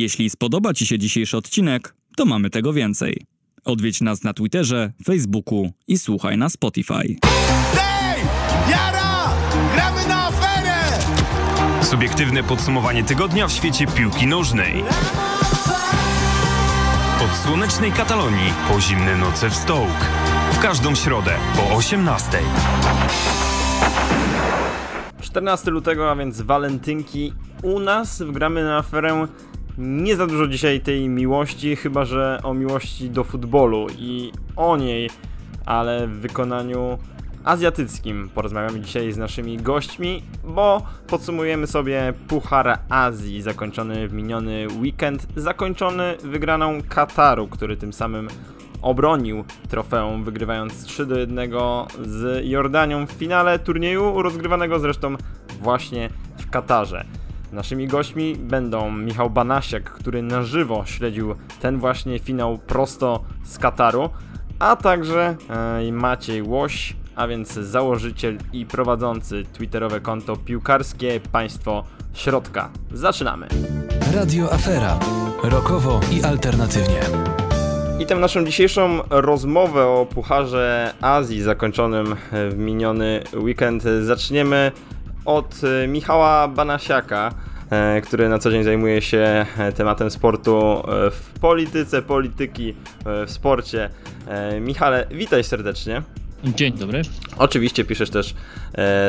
Jeśli spodoba Ci się dzisiejszy odcinek, to mamy tego więcej. Odwiedź nas na Twitterze, Facebooku i słuchaj na Spotify. Hej! Jara! Gramy na aferę! Subiektywne podsumowanie tygodnia w świecie piłki nożnej. Od słonecznej Katalonii po zimne noce w Stołk. W każdą środę po 18. 14 lutego, a więc walentynki u nas wgramy na aferę nie za dużo dzisiaj tej miłości, chyba że o miłości do futbolu i o niej, ale w wykonaniu azjatyckim porozmawiamy dzisiaj z naszymi gośćmi, bo podsumujemy sobie Puchar Azji zakończony w miniony weekend, zakończony wygraną Kataru, który tym samym obronił trofeum, wygrywając 3 do 1 z Jordanią w finale turnieju, rozgrywanego zresztą właśnie w Katarze. Naszymi gośćmi będą Michał Banasiak, który na żywo śledził ten właśnie finał prosto z Kataru, a także e, Maciej Łoś, a więc założyciel i prowadzący twitterowe konto piłkarskie Państwo Środka. Zaczynamy! Radio Afera. Rokowo i alternatywnie. I tę naszą dzisiejszą rozmowę o Pucharze Azji zakończonym w miniony weekend zaczniemy od e, Michała Banasiaka, e, który na co dzień zajmuje się e, tematem sportu w polityce, polityki w sporcie. Michale, witaj serdecznie. Dzień dobry. Oczywiście piszesz też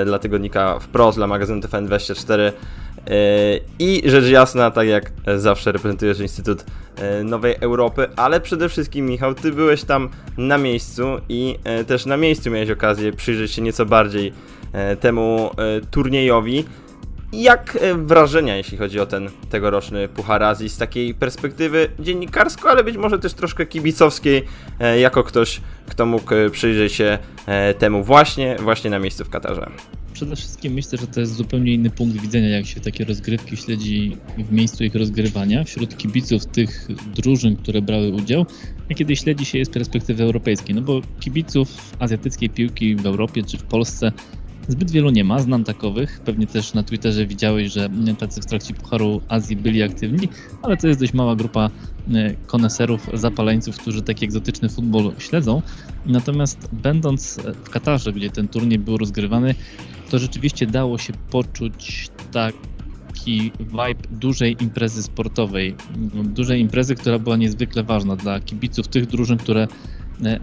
dla tygodnika wprost, dla magazynu TFN24 i rzecz jasna, tak jak zawsze reprezentujesz Instytut Nowej Europy, ale przede wszystkim Michał, ty byłeś tam na miejscu i też na miejscu miałeś okazję przyjrzeć się nieco bardziej temu turniejowi. Jak wrażenia, jeśli chodzi o ten tegoroczny Puchar Azji z takiej perspektywy dziennikarsko, ale być może też troszkę kibicowskiej, jako ktoś, kto mógł przyjrzeć się temu właśnie, właśnie na miejscu w Katarze? Przede wszystkim myślę, że to jest zupełnie inny punkt widzenia, jak się takie rozgrywki śledzi w miejscu ich rozgrywania wśród kibiców tych drużyn, które brały udział, a kiedy śledzi się je z perspektywy europejskiej. No bo kibiców azjatyckiej piłki w Europie czy w Polsce Zbyt wielu nie ma, znam takowych. Pewnie też na Twitterze widziałeś, że tacy w trakcie Pucharu Azji byli aktywni, ale to jest dość mała grupa e, koneserów, zapaleńców, którzy taki egzotyczny futbol śledzą. Natomiast będąc w Katarze, gdzie ten turniej był rozgrywany, to rzeczywiście dało się poczuć taki vibe dużej imprezy sportowej. Dużej imprezy, która była niezwykle ważna dla kibiców tych drużyn, które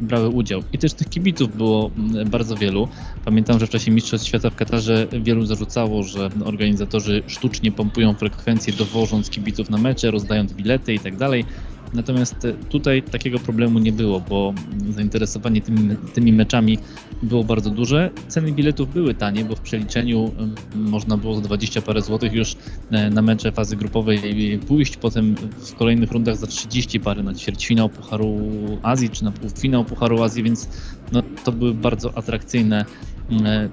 brały udział. I też tych kibiców było bardzo wielu. Pamiętam, że w czasie Mistrzostw Świata w Katarze wielu zarzucało, że organizatorzy sztucznie pompują frekwencję, dowożąc kibiców na mecze, rozdając bilety i tak dalej. Natomiast e, tutaj takiego problemu nie było, bo zainteresowanie tymi, tymi meczami było bardzo duże. Ceny biletów były tanie, bo w przeliczeniu można było za 20 parę złotych już e, na mecze fazy grupowej pójść, potem w kolejnych rundach za 30 parę na ćwierćfinał Pucharu Azji czy na półfinał Pucharu Azji, więc no, to były bardzo atrakcyjne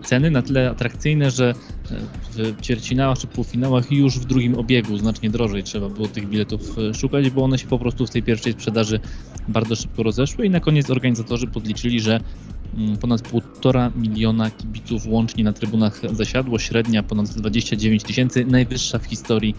ceny na tyle atrakcyjne, że e, w ćwierćfinałach czy półfinałach już w drugim obiegu znacznie drożej trzeba było tych biletów e, szukać, bo one się po prostu w tej pierwszej sprzedaży bardzo szybko rozeszły i na koniec organizatorzy podliczyli, że mm, ponad 1,5 miliona kibiców łącznie na trybunach zasiadło, średnia ponad 29 tysięcy, najwyższa w historii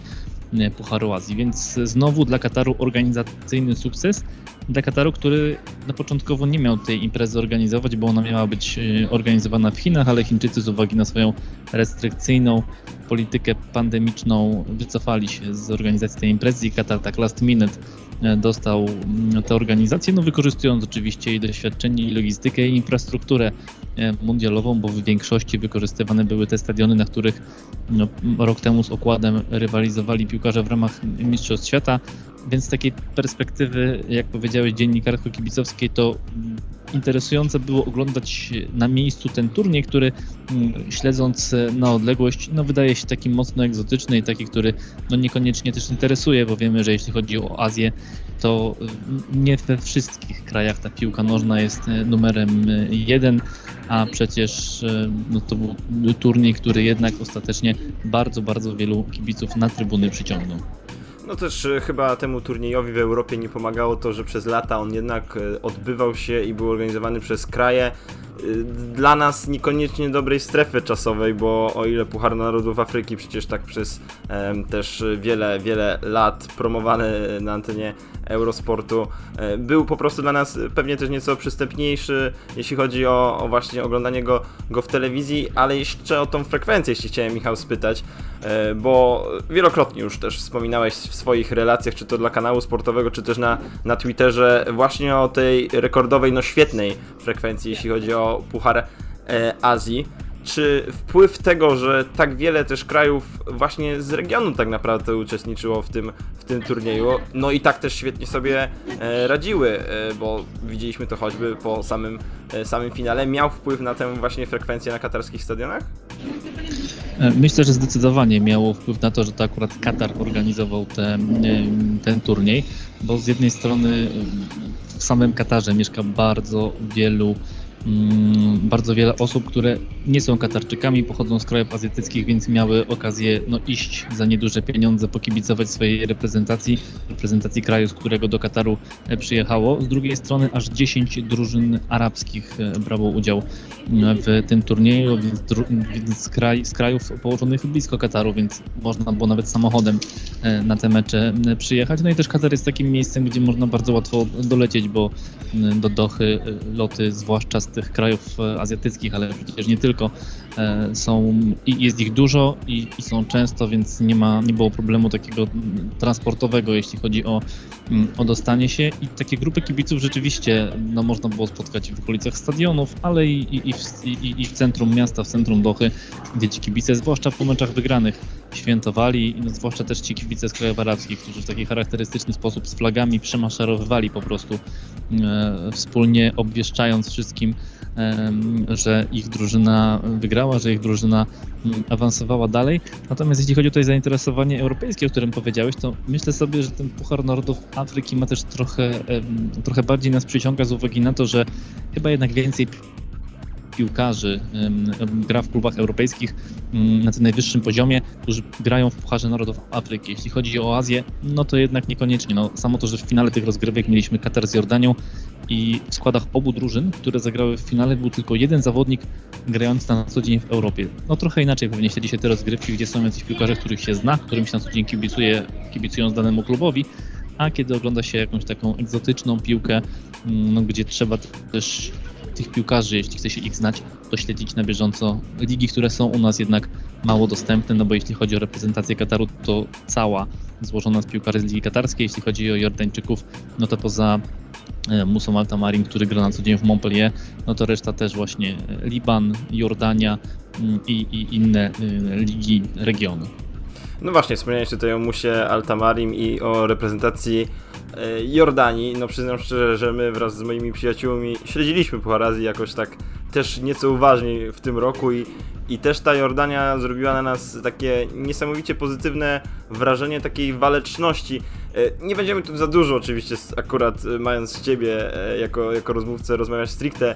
Pucharu Azji, więc znowu dla Kataru organizacyjny sukces, dla Kataru, który na początkowo nie miał tej imprezy organizować, bo ona miała być e, organizowana w Chinach, ale Chińczycy z uwagi na swoją restrykcyjną politykę pandemiczną wycofali się z organizacji tej imprezy i Katar tak last minute e, dostał mm, tę organizację, no wykorzystując oczywiście jej doświadczenie i logistykę i infrastrukturę e, mundialową, bo w większości wykorzystywane były te stadiony, na których no, rok temu z okładem rywalizowali piłkarze w ramach Mistrzostw Świata. Więc z takiej perspektywy, jak powiedziałeś, dziennikarsko-kibicowskiej, to interesujące było oglądać na miejscu ten turniej, który mm, śledząc na odległość, no wydaje się taki mocno egzotyczny i taki, który no niekoniecznie też interesuje, bo wiemy, że jeśli chodzi o Azję, to nie we wszystkich krajach ta piłka nożna jest numerem jeden, a przecież no, to był turniej, który jednak ostatecznie bardzo, bardzo wielu kibiców na trybuny przyciągnął. No też e, chyba temu turniejowi w Europie nie pomagało to, że przez lata on jednak e, odbywał się i był organizowany przez kraje dla nas niekoniecznie dobrej strefy czasowej, bo o ile Puchar Narodów Afryki przecież tak przez też wiele, wiele lat promowany na antenie Eurosportu e, był po prostu dla nas pewnie też nieco przystępniejszy, jeśli chodzi o, o właśnie oglądanie go, go w telewizji, ale jeszcze o tą frekwencję, jeśli chciałem Michał spytać, e, bo wielokrotnie już też wspominałeś w swoich relacjach, czy to dla kanału sportowego, czy też na, na Twitterze, właśnie o tej rekordowej, no świetnej frekwencji, jeśli chodzi o Puchar e, Azji. Czy wpływ tego, że tak wiele też krajów właśnie z regionu tak naprawdę uczestniczyło w tym, w tym turnieju, no i tak też świetnie sobie e, radziły, e, bo widzieliśmy to choćby po samym, samym finale, miał wpływ na tę właśnie frekwencję na katarskich stadionach? Myślę, że zdecydowanie miało wpływ na to, że to akurat Katar organizował te, ten turniej, bo z jednej strony w samym Katarze mieszka bardzo wielu bardzo wiele osób, które nie są Katarczykami, pochodzą z krajów azjatyckich, więc miały okazję no, iść za nieduże pieniądze, pokibicować swojej reprezentacji, reprezentacji kraju, z którego do Kataru e, przyjechało. Z drugiej strony aż 10 drużyn arabskich e, brało udział m, w tym turnieju, więc, z, kraj, z krajów położonych blisko Kataru, więc można było nawet samochodem e, na te mecze przyjechać. No i też Katar jest takim miejscem, gdzie można bardzo łatwo dolecieć, bo do Dochy loty, zwłaszcza z tych krajów e, azjatyckich, ale przecież nie tylko, e, są jest ich dużo i, i są często, więc nie ma, nie było problemu takiego transportowego, jeśli chodzi o, mm, o dostanie się. I takie grupy kibiców rzeczywiście no, można było spotkać w okolicach stadionów, ale i, i, i, w, i, i w centrum miasta, w centrum Dochy, gdzie ci kibice, zwłaszcza po meczach wygranych, świętowali, no, zwłaszcza też ci kibice z krajów arabskich, którzy w taki charakterystyczny sposób z flagami przemaszerowywali po prostu e, wspólnie obwieszczając wszystkim, że ich drużyna wygrała, że ich drużyna mm, awansowała dalej. Natomiast jeśli chodzi o to zainteresowanie europejskie, o którym powiedziałeś, to myślę sobie, że ten Puchar Narodów Afryki ma też trochę, trochę bardziej nas przyciąga z uwagi na to, że chyba jednak więcej piłkarzy gra w klubach europejskich na tym najwyższym poziomie, którzy grają w Pucharze Narodów Afryki. Jeśli chodzi o Azję, no to jednak niekoniecznie. No, samo to, że w finale tych rozgrywek mieliśmy Katar z Jordanią i w składach obu drużyn, które zagrały w finale, był tylko jeden zawodnik grający na co dzień w Europie. No trochę inaczej pewnie śledzi się te rozgrywki, gdzie są jacyś piłkarze, których się zna, którym się na co dzień kibicuje, kibicując danemu klubowi, a kiedy ogląda się jakąś taką egzotyczną piłkę, mm, no, gdzie trzeba też tych piłkarzy, jeśli chce się ich znać, to śledzić na bieżąco ligi, które są u nas jednak mało dostępne, no bo jeśli chodzi o reprezentację Kataru, to cała złożona z piłkarzy z Ligi Katarskiej, jeśli chodzi o Jordańczyków, no to poza e, Musą Altamarin, który gra na co dzień w Montpellier, no to reszta też właśnie Liban, Jordania mm, i, i inne e, ligi regionu. No właśnie, wspomniałeś tutaj o Musie Altamarim i o reprezentacji Jordanii. No przyznam szczerze, że my wraz z moimi przyjaciółmi śledziliśmy Puchar Azji jakoś tak też nieco uważniej w tym roku i, i też ta Jordania zrobiła na nas takie niesamowicie pozytywne wrażenie takiej waleczności. E, Nie będziemy tu za dużo oczywiście, akurat e, mając Ciebie e, jako, jako rozmówcę, rozmawiać stricte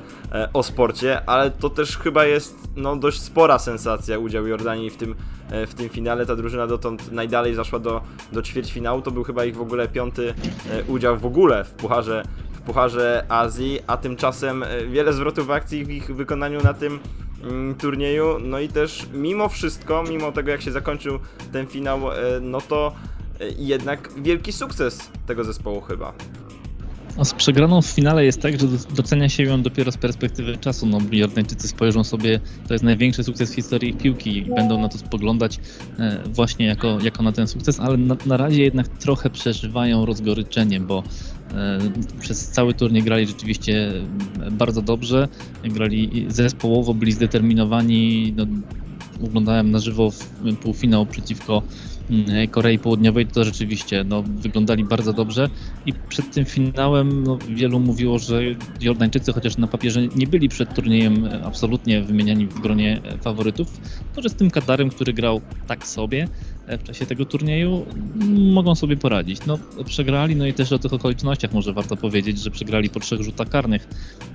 o sporcie, ale to też chyba jest no, dość spora sensacja udział Jordanii w tym, w tym finale. Ta drużyna dotąd najdalej zaszła do, do ćwierćfinału. To był chyba ich w ogóle piąty udział w ogóle w Pucharze, Pucharze Azji, a tymczasem wiele zwrotów akcji w ich wykonaniu na tym mm, turnieju. No i też mimo wszystko, mimo tego jak się zakończył ten finał, no to jednak wielki sukces tego zespołu chyba. Z przegraną w finale jest tak, że do- docenia się ją dopiero z perspektywy czasu. No, Jordańczycy spojrzą sobie, to jest największy sukces w historii piłki i będą na to spoglądać e, właśnie jako, jako na ten sukces, ale na, na razie jednak trochę przeżywają rozgoryczenie, bo e, przez cały turniej grali rzeczywiście e, bardzo dobrze, grali zespołowo, byli zdeterminowani. No, oglądałem na żywo półfinał przeciwko Korei Południowej, to rzeczywiście no, wyglądali bardzo dobrze. I przed tym finałem no, wielu mówiło, że Jordańczycy, chociaż na papierze nie byli przed turniejem e, absolutnie wymieniani w gronie e, faworytów, to że z tym Katarem, który grał tak sobie, w czasie tego turnieju, mogą sobie poradzić. No, przegrali, no i też o tych okolicznościach może warto powiedzieć, że przegrali po trzech rzutach karnych,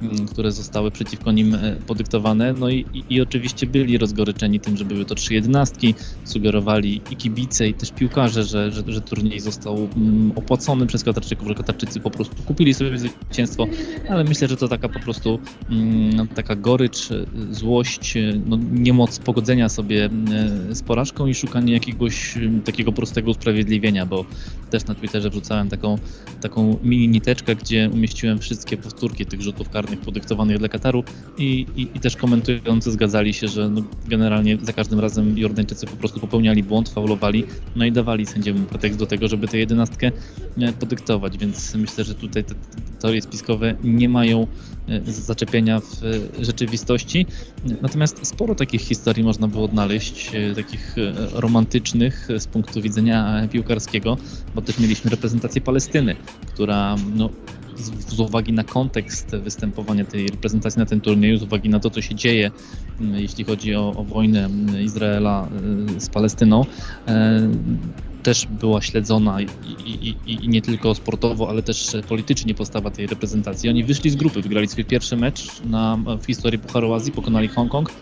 mm, które zostały przeciwko nim e, podyktowane. No i, i, i oczywiście byli rozgoryczeni tym, że były to trzy jedenastki, sugerowali i kibice, i też piłkarze, że, że, że turniej został mm, opłacony przez Katarczyków, że Katarczycy po prostu kupili sobie zwycięstwo, ale myślę, że to taka po prostu mm, taka gorycz, e, złość, e, no, niemoc pogodzenia sobie z porażką i szukanie jakiegoś takiego prostego usprawiedliwienia, bo też na Twitterze wrzucałem taką, taką mini niteczkę, gdzie umieściłem wszystkie powtórki tych rzutów karnych podyktowanych dla Kataru i, i, i też komentujący zgadzali się, że no generalnie za każdym razem Jordańczycy po prostu popełniali błąd, faulowali, no i dawali sędziemu pretekst do tego, żeby tę jedenastkę e, podyktować, więc myślę, że tutaj te teorie spiskowe nie mają e, zaczepienia w e, rzeczywistości. Natomiast sporo takich historii można było odnaleźć, takich romantycznych, z punktu widzenia piłkarskiego, bo też mieliśmy reprezentację Palestyny, która no, z, uwagi na kontekst występowania tej reprezentacji na tym turnieju, z uwagi na to, co się dzieje, jeśli chodzi o, o wojnę Izraela e, z Palestyną, e, też była śledzona i, i, i, nie tylko sportowo, ale też politycznie postawa tej reprezentacji. Oni wyszli z grupy, wygrali swój pierwszy mecz na, w historii Pucharu Azji, pokonali Hongkong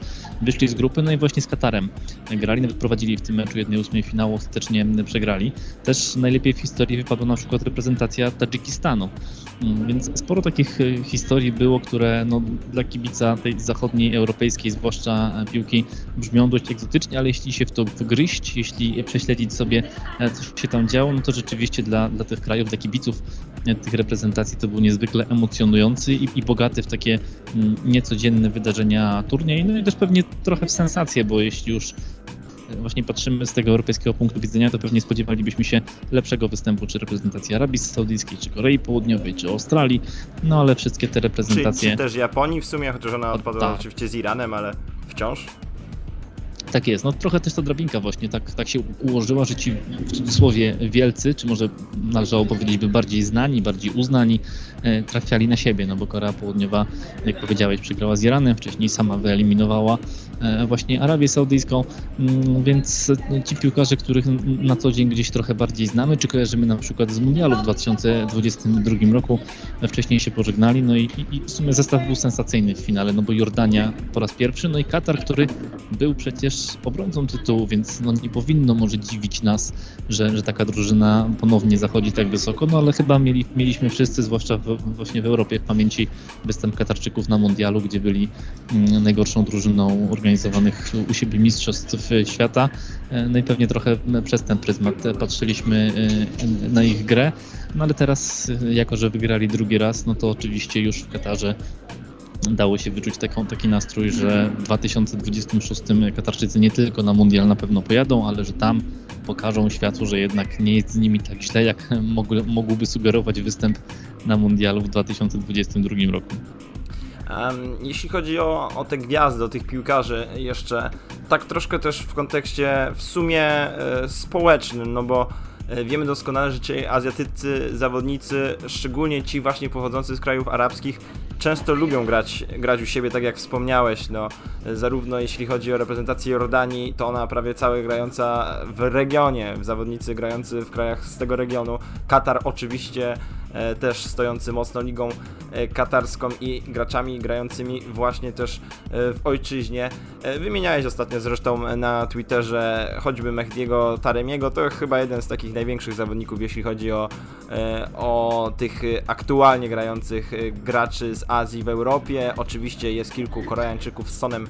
wyszli z grupy, no i właśnie z Katarem grali, nawet prowadzili w tym meczu jednej ósmej finału, ostatecznie przegrali. Też najlepiej w historii wypadła na przykład reprezentacja Tadżykistanu, mm, więc sporo takich e, historii było, które no, dla kibica tej zachodniej, europejskiej, zwłaszcza e, piłki, brzmią dość egzotycznie, ale jeśli się w to wgryźć, jeśli prześledzić sobie, e, co się tam działo, no to rzeczywiście dla, dla tych krajów, dla kibiców tych reprezentacji to był niezwykle emocjonujący i, i bogaty w takie mm, niecodzienne wydarzenia turniej, no i też pewnie trochę w sensację, bo jeśli już właśnie patrzymy z tego europejskiego punktu widzenia, to pewnie spodziewalibyśmy się lepszego występu czy reprezentacji Arabii Saudyjskiej, czy Korei Południowej, czy Australii, no ale wszystkie te reprezentacje... Czy, czy też Japonii w sumie, chociaż ona odpadła tak. oczywiście z Iranem, ale wciąż? Tak jest, no trochę też ta drabinka właśnie tak, tak się ułożyła, że ci w cudzysłowie wielcy, czy może należało powiedzieć by bardziej znani, bardziej uznani, e, trafiali na siebie, no bo Korea Południowa, jak powiedziałeś, przegrała z Iranem, wcześniej sama wyeliminowała e, właśnie Arabię Saudyjską, mm, więc ci piłkarze, których na co dzień gdzieś trochę bardziej znamy, czy kojarzymy na przykład z Mundialu w 2022 roku, wcześniej się pożegnali, no i, i w sumie zestaw był sensacyjny w finale, no bo Jordania po raz pierwszy, no i Katar, który był przecież obrońcą tytułu, więc no nie powinno może dziwić nas, że, że taka drużyna ponownie zachodzi tak wysoko, no ale chyba mieli, mieliśmy wszyscy, zwłaszcza w, właśnie w Europie, w pamięci występ Katarczyków na Mundialu, gdzie byli mm, najgorszą drużyną organizowanych u siebie mistrzostw świata. E, no i pewnie trochę przez ten pryzmat patrzyliśmy e, na ich grę, no ale teraz, jako że wygrali drugi raz, no to oczywiście już w Katarze dało się wyczuć taką, taki nastrój, że w 2026 Katarczycy nie tylko na mundial na pewno pojadą, ale że tam pokażą światu, że jednak nie jest z nimi tak źle, jak mógłby sugerować występ na mundialu w 2022 roku. Jeśli chodzi o, o te gwiazdy, o tych piłkarzy jeszcze, tak troszkę też w kontekście w sumie e, społecznym, no bo wiemy doskonale, że ci azjatyccy zawodnicy, szczególnie ci właśnie pochodzący z krajów arabskich, często lubią grać, grać u siebie, tak jak wspomniałeś, no, zarówno jeśli chodzi o reprezentację Jordanii, to ona prawie całe grająca w regionie, zawodnicy grający w krajach z tego regionu, Katar oczywiście E, też stojący mocno ligą e, katarską i graczami grającymi właśnie też e, w ojczyźnie. Wymieniałeś ostatnio zresztą na Twitterze choćby Mehdiego Taremiego, to chyba jeden z takich największych zawodników, jeśli chodzi o, o tych aktualnie grających graczy z Azji w Europie. Oczywiście jest kilku Koreańczyków z Sonem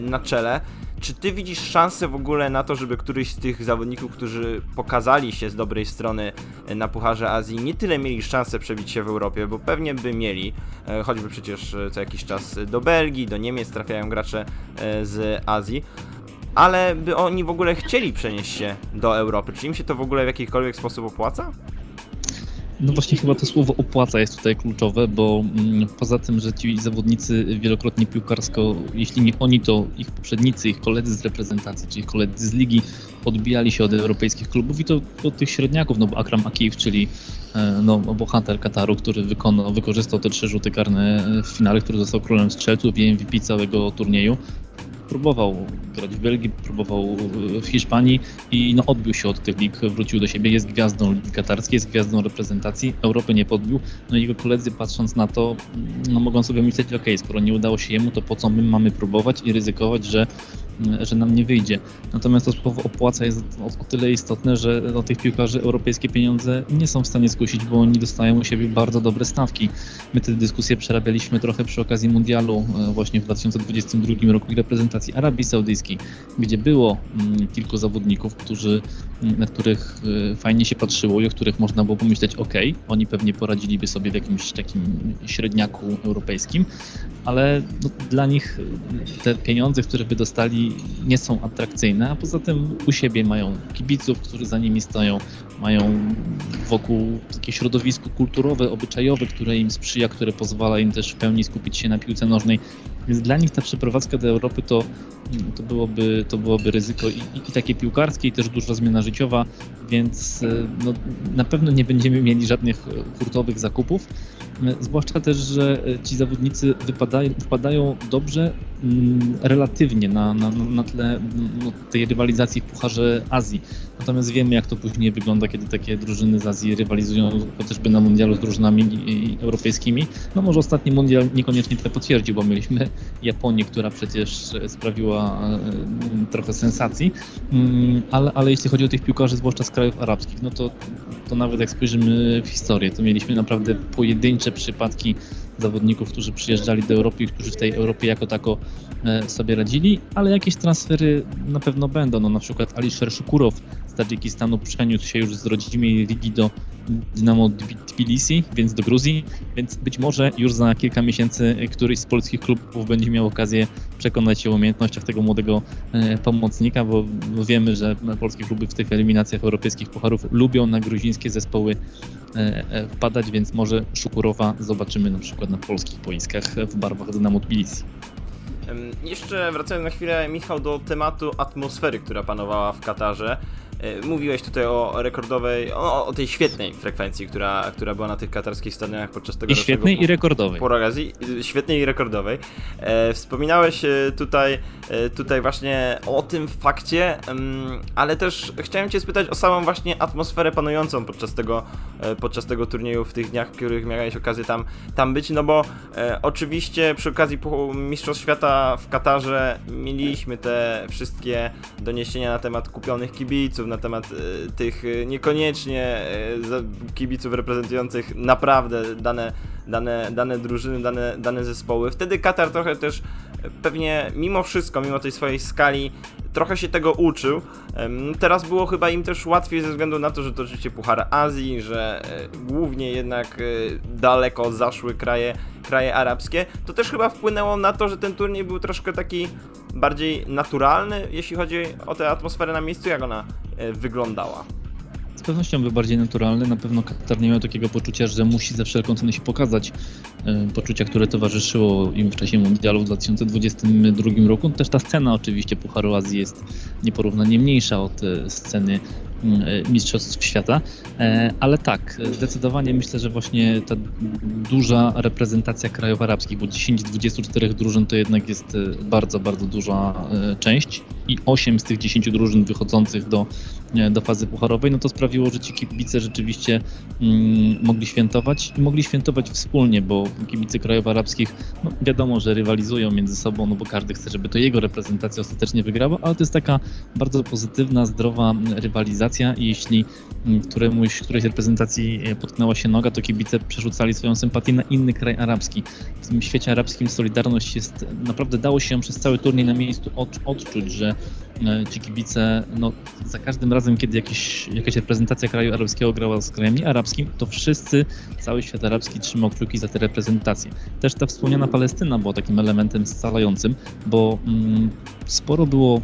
na czele. Czy ty widzisz szansę w ogóle na to, żeby któryś z tych zawodników, którzy pokazali się z dobrej strony e, na Pucharze Azji, nie tyle mieli szansę przebić się w Europie, bo pewnie by mieli, e, choćby przecież e, co jakiś czas do Belgii, do Niemiec trafiają gracze z Azji, ale by oni w ogóle chcieli przenieść się do Europy? Czy im się to w ogóle w jakikolwiek sposób opłaca? No właśnie chyba to słowo opłaca jest tutaj kluczowe, bo mm, poza tym, że ci zawodnicy wielokrotnie piłkarsko, jeśli nie oni, to ich poprzednicy, ich koledzy z reprezentacji, czyli koledzy z ligi odbijali się od europejskich klubów i to od tych średniaków, no bo Akram Akiv, czyli e, no, bohater Kataru, który wykonał, wykorzystał te trzy rzuty karne w finale, który został królem strzelców i MVP całego turnieju, próbował grać w Belgii, próbował w Hiszpanii i no, odbił się od tych lig, wrócił do siebie, jest gwiazdą Ligi Katarskiej, jest gwiazdą reprezentacji, Europy nie podbił, no i jego koledzy patrząc na to, no mogą sobie myśleć, ok, skoro nie udało się jemu, to po co my mamy próbować i ryzykować, że że nam nie wyjdzie. Natomiast to słowo opłaca jest o, o tyle istotne, że do tych piłkarzy europejskie pieniądze nie są w stanie skusić, bo oni dostają u siebie bardzo dobre stawki. My tę dyskusję przerabialiśmy trochę przy okazji mundialu e, właśnie w 2022 roku i Arabii Saudyjskiej, gdzie było mm, kilku zawodników, którzy, mm, na których e, fajnie się patrzyło i o których można było pomyśleć, ok, oni pewnie poradziliby sobie w jakimś takim średniaku europejskim, ale no, dla nich te pieniądze, które by dostali nie są atrakcyjne, a poza tym u siebie mają kibiców, którzy za nimi stoją, mają wokół takie środowisko kulturowe, obyczajowe, które im sprzyja, które pozwala im też w pełni skupić się na piłce nożnej. Więc dla nich ta przeprowadzka do Europy to, to, byłoby, to byłoby ryzyko i, i takie piłkarskie, i też duża zmiana życiowa, więc e, no, na pewno nie będziemy mieli żadnych hurtowych zakupów. Zwłaszcza też, że ci zawodnicy wypadają, wpadają dobrze mm, relatywnie na, na, na tle no, tej rywalizacji w Pucharze Azji. Natomiast wiemy, jak to później wygląda, kiedy takie drużyny z Azji rywalizują chociażby na mundialu z drużynami europejskimi. No może ostatni mundial niekoniecznie to potwierdził, bo mieliśmy Japonię, która przecież sprawiła e, trochę sensacji, mm, ale, ale jeśli chodzi o tych piłkarzy, zwłaszcza z krajów arabskich, no to, to nawet jak spojrzymy w historię, to mieliśmy naprawdę pojedyncze przypadki zawodników, którzy przyjeżdżali do Europy i którzy w tej Europie jako tako e, sobie radzili, ale jakieś transfery na pewno będą. No, na przykład Alisher Szukurow Tadżykistanu przeniósł się już z rodzimej ligi do Dynamo Tbilisi, więc do Gruzji, więc być może już za kilka miesięcy któryś z polskich klubów będzie miał okazję przekonać się o umiejętnościach tego młodego e, pomocnika, bo wiemy, że polskie kluby w tych eliminacjach europejskich pucharów lubią na gruzińskie zespoły e, wpadać, więc może Szukurowa zobaczymy na przykład na polskich boiskach w barwach Dynamo Tbilisi. Jeszcze wracając na chwilę, Michał, do tematu atmosfery, która panowała w Katarze. E, mówiłeś tutaj o rekordowej, o, o, tej świetnej frekwencji, która, która była na tych katarskich stadionach podczas tego I świetnej i rekordowej. Porogazji, świetnej i rekordowej. E, wspominałeś e, tutaj, tutaj właśnie o tym fakcie, ale też chciałem Cię spytać o samą właśnie atmosferę panującą podczas tego, podczas tego turnieju w tych dniach, w których miałeś okazję tam, tam być, no bo oczywiście przy okazji Mistrzostw Świata w Katarze mieliśmy te wszystkie doniesienia na temat kupionych kibiców, na temat e, tych e, niekoniecznie e, kibiców reprezentujących naprawdę dane, dane, dane drużyny, dane, dane zespoły. Wtedy Katar trochę też pewnie mimo wszystko, mimo tej swojej skali, trochę się tego uczył. Teraz było chyba im też łatwiej ze względu na to, że to oczywiście Puchar Azji, że głównie jednak daleko zaszły kraje, kraje arabskie. To też chyba wpłynęło na to, że ten turniej był troszkę taki bardziej naturalny, jeśli chodzi o tę atmosferę na miejscu, jak ona e, wyglądała? Z pewnością był bardziej naturalny. Na pewno Katar nie miał takiego poczucia, że musi za wszelką cenę się pokazać. E, poczucia, które towarzyszyło im w czasie mundialu w 2022 roku. Też ta scena oczywiście Pucharu Azji jest nieporównanie mniejsza od e, sceny Mistrzostw Świata. E, ale tak, zdecydowanie myślę, że właśnie ta duża reprezentacja krajów arabskich, bo 10-24 drużyn to jednak jest e, bardzo, bardzo duża część i 8 z tych 10 drużyn wychodzących do, do fazy pucharowej, no to sprawiło, że ci kibice rzeczywiście mm, mogli świętować i mogli świętować wspólnie, bo kibice krajów arabskich, no wiadomo, że rywalizują między sobą, no bo każdy chce, żeby to jego reprezentacja ostatecznie wygrała, ale to jest taka bardzo pozytywna, zdrowa rywalizacja i jeśli mm, któremuś, którejś reprezentacji e, potknęła się noga, to kibice przerzucali swoją sympatię na inny kraj arabski. W tym świecie arabskim Solidarność jest, naprawdę dało się przez cały turniej na miejscu od, odczuć, że e, ci kibice, no, za każdym razem, kiedy jakiś, jakaś reprezentacja kraju arabskiego grała z krajem niearabskim, to wszyscy, cały świat arabski trzymał kciuki za te reprezentacje. Też ta wspomniana Palestyna była takim elementem scalającym, bo mm, sporo było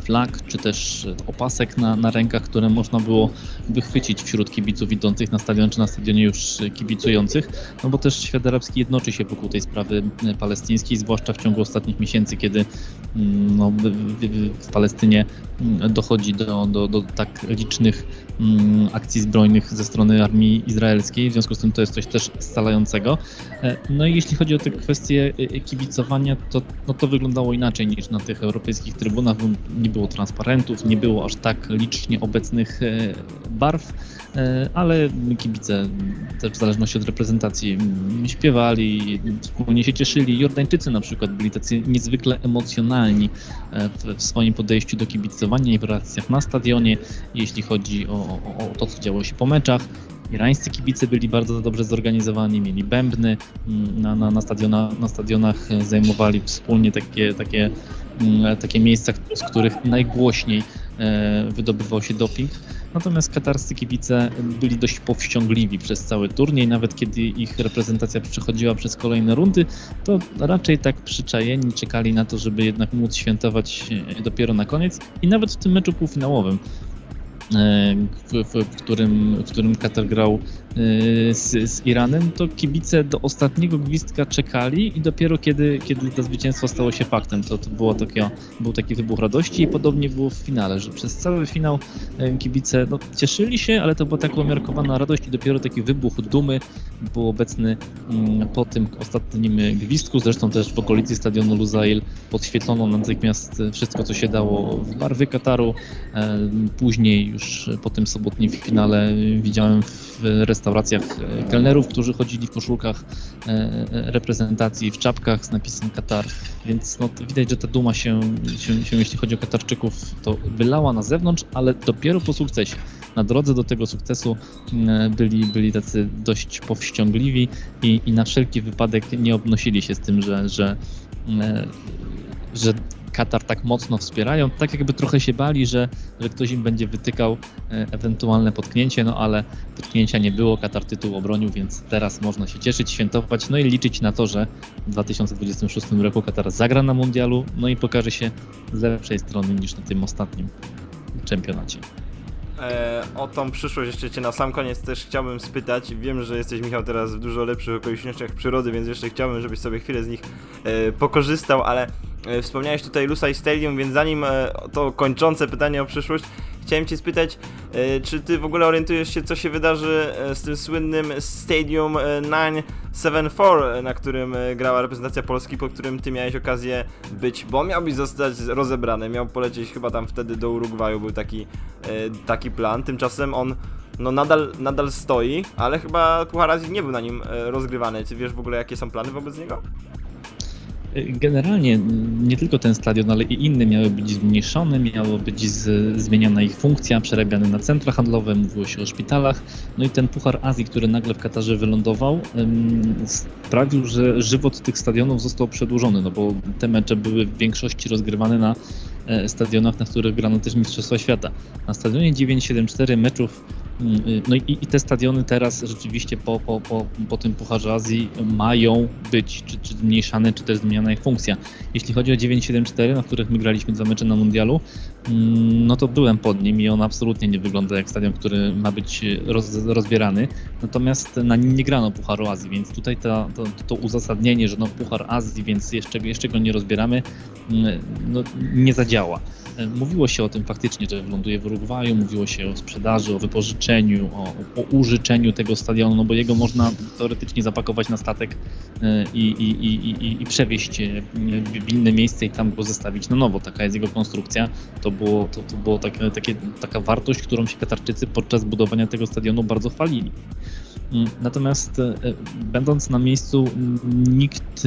flag, czy też opasek na, na rękach, które można było wychwycić wśród kibiców idących na stadion, czy na stadionie już kibicujących, no bo też świat arabski jednoczy się wokół tej sprawy palestyńskiej, zwłaszcza w ciągu ostatnich miesięcy, kiedy mm, no, w Palestynie mm, dochodzi do, do, do tak licznych mm, akcji zbrojnych ze strony armii izraelskiej, w związku z tym to jest coś też scalającego. E, no i jeśli chodzi o te kwestie e, kibicowania, to, no to wyglądało inaczej niż na tych europejskich trybunach, nie było transparentów, nie było aż tak licznie obecnych e, barw, ale kibice też w zależności od reprezentacji śpiewali, wspólnie się cieszyli. Jordańczycy na przykład byli tacy niezwykle emocjonalni w swoim podejściu do kibicowania i w relacjach na stadionie, jeśli chodzi o, o, o to, co działo się po meczach. Irańscy kibice byli bardzo dobrze zorganizowani, mieli bębny, mm, na, na, na, stadiona, na stadionach zajmowali wspólnie takie, takie, mm, takie miejsca, z których najgłośniej e, wydobywał się doping. Natomiast katarscy kibice byli dość powściągliwi przez cały turniej, nawet kiedy ich reprezentacja przechodziła przez kolejne rundy, to raczej tak przyczajeni czekali na to, żeby jednak móc świętować e, dopiero na koniec i nawet w tym meczu półfinałowym E, w, w, w, którym, w którym Katar grał z, z, Iranem, to kibice do ostatniego gwizdka czekali i dopiero kiedy, kiedy to zwycięstwo stało się faktem, to, to było takie, był taki wybuch radości i podobnie było w finale, że przez cały finał e, kibice no, cieszyli się, ale to była taka umiarkowana radość i dopiero taki wybuch dumy był obecny mm, po tym ostatnim gwizdku, zresztą też w okolicy stadionu Luzail podświetlono natychmiast wszystko, co się dało w barwy Kataru, później już po tym sobotnim finale widziałem w restauracjach kelnerów, którzy chodzili w koszulkach e, e, reprezentacji, w czapkach z napisem Katar, więc no, widać, że ta duma się, się, się, jeśli chodzi o Katarczyków, to wylała na zewnątrz, ale dopiero po sukcesie. Na drodze do tego sukcesu e, byli, byli tacy dość powściągliwi i, i na wszelki wypadek nie obnosili się z tym, że, że że Katar tak mocno wspierają, tak jakby trochę się bali, że, że ktoś im będzie wytykał e, ewentualne potknięcie, no ale potknięcia nie było, Katar tytuł obronił, więc teraz można się cieszyć, świętować, no i liczyć na to, że w 2026 roku Katar zagra na mundialu, no i pokaże się z lepszej strony niż na tym ostatnim czempionacie. E, o tą przyszłość jeszcze Cię na sam koniec też chciałbym spytać. Wiem, że jesteś Michał teraz w dużo lepszych okolicznościach przyrody, więc jeszcze chciałbym, żebyś sobie chwilę z nich e, pokorzystał, ale wspomniałeś tutaj Lusai Stadium, więc zanim e, to kończące pytanie o przyszłość, Chciałem Cię spytać, e, czy Ty w ogóle orientujesz się, co się wydarzy e, z tym słynnym Stadium 974, e, na którym grała reprezentacja Polski, po którym Ty miałeś okazję być, bo miał być zostać rozebrany, miał polecieć chyba tam wtedy do Urugwaju, był taki, taki plan. Tymczasem on no nadal, nadal stoi, ale chyba Puchar Azji nie był na nim rozgrywany. Czy wiesz w ogóle jakie są plany wobec niego? Generalnie nie tylko ten stadion, ale i inne miały być zmniejszone, miało być z, zmieniona ich funkcja, przerabiane na centra handlowe, mówiło się o szpitalach. No i ten Puchar Azji, który nagle w Katarze wylądował, sprawił, że żywot tych stadionów został przedłużony, no bo te mecze były w większości rozgrywane na e, stadionach, na których grano też Mistrzostwa Świata. Na stadionie 974 meczów no i, i, te stadiony teraz rzeczywiście po, po, po, po tym Pucharze Azji mają być czy, czy zmniejszane, czy też zmieniana ich funkcja. Jeśli chodzi o 974, na których my graliśmy dwa mecze na Mundialu, mm, no to byłem pod nim i on absolutnie nie wygląda jak stadion, który ma być roz, rozbierany. Natomiast na nim nie grano Pucharu Azji, więc tutaj to, to, to uzasadnienie, że no Puchar Azji, więc jeszcze, jeszcze go nie rozbieramy, mm, no, nie zadziała. Mówiło się o tym faktycznie, że ląduje w Urugwaju, mówiło się o sprzedaży, o wypożyczeniu, o, o użyczeniu tego stadionu, no bo jego można teoretycznie zapakować na statek e, i, i, i, i, przewieźć e, w inne miejsce i tam go zostawić na nowo. Taka jest jego konstrukcja. To było, to, to było takie, takie, taka wartość, którą się Katarczycy podczas budowania tego stadionu bardzo chwalili. Natomiast e, będąc na miejscu, nikt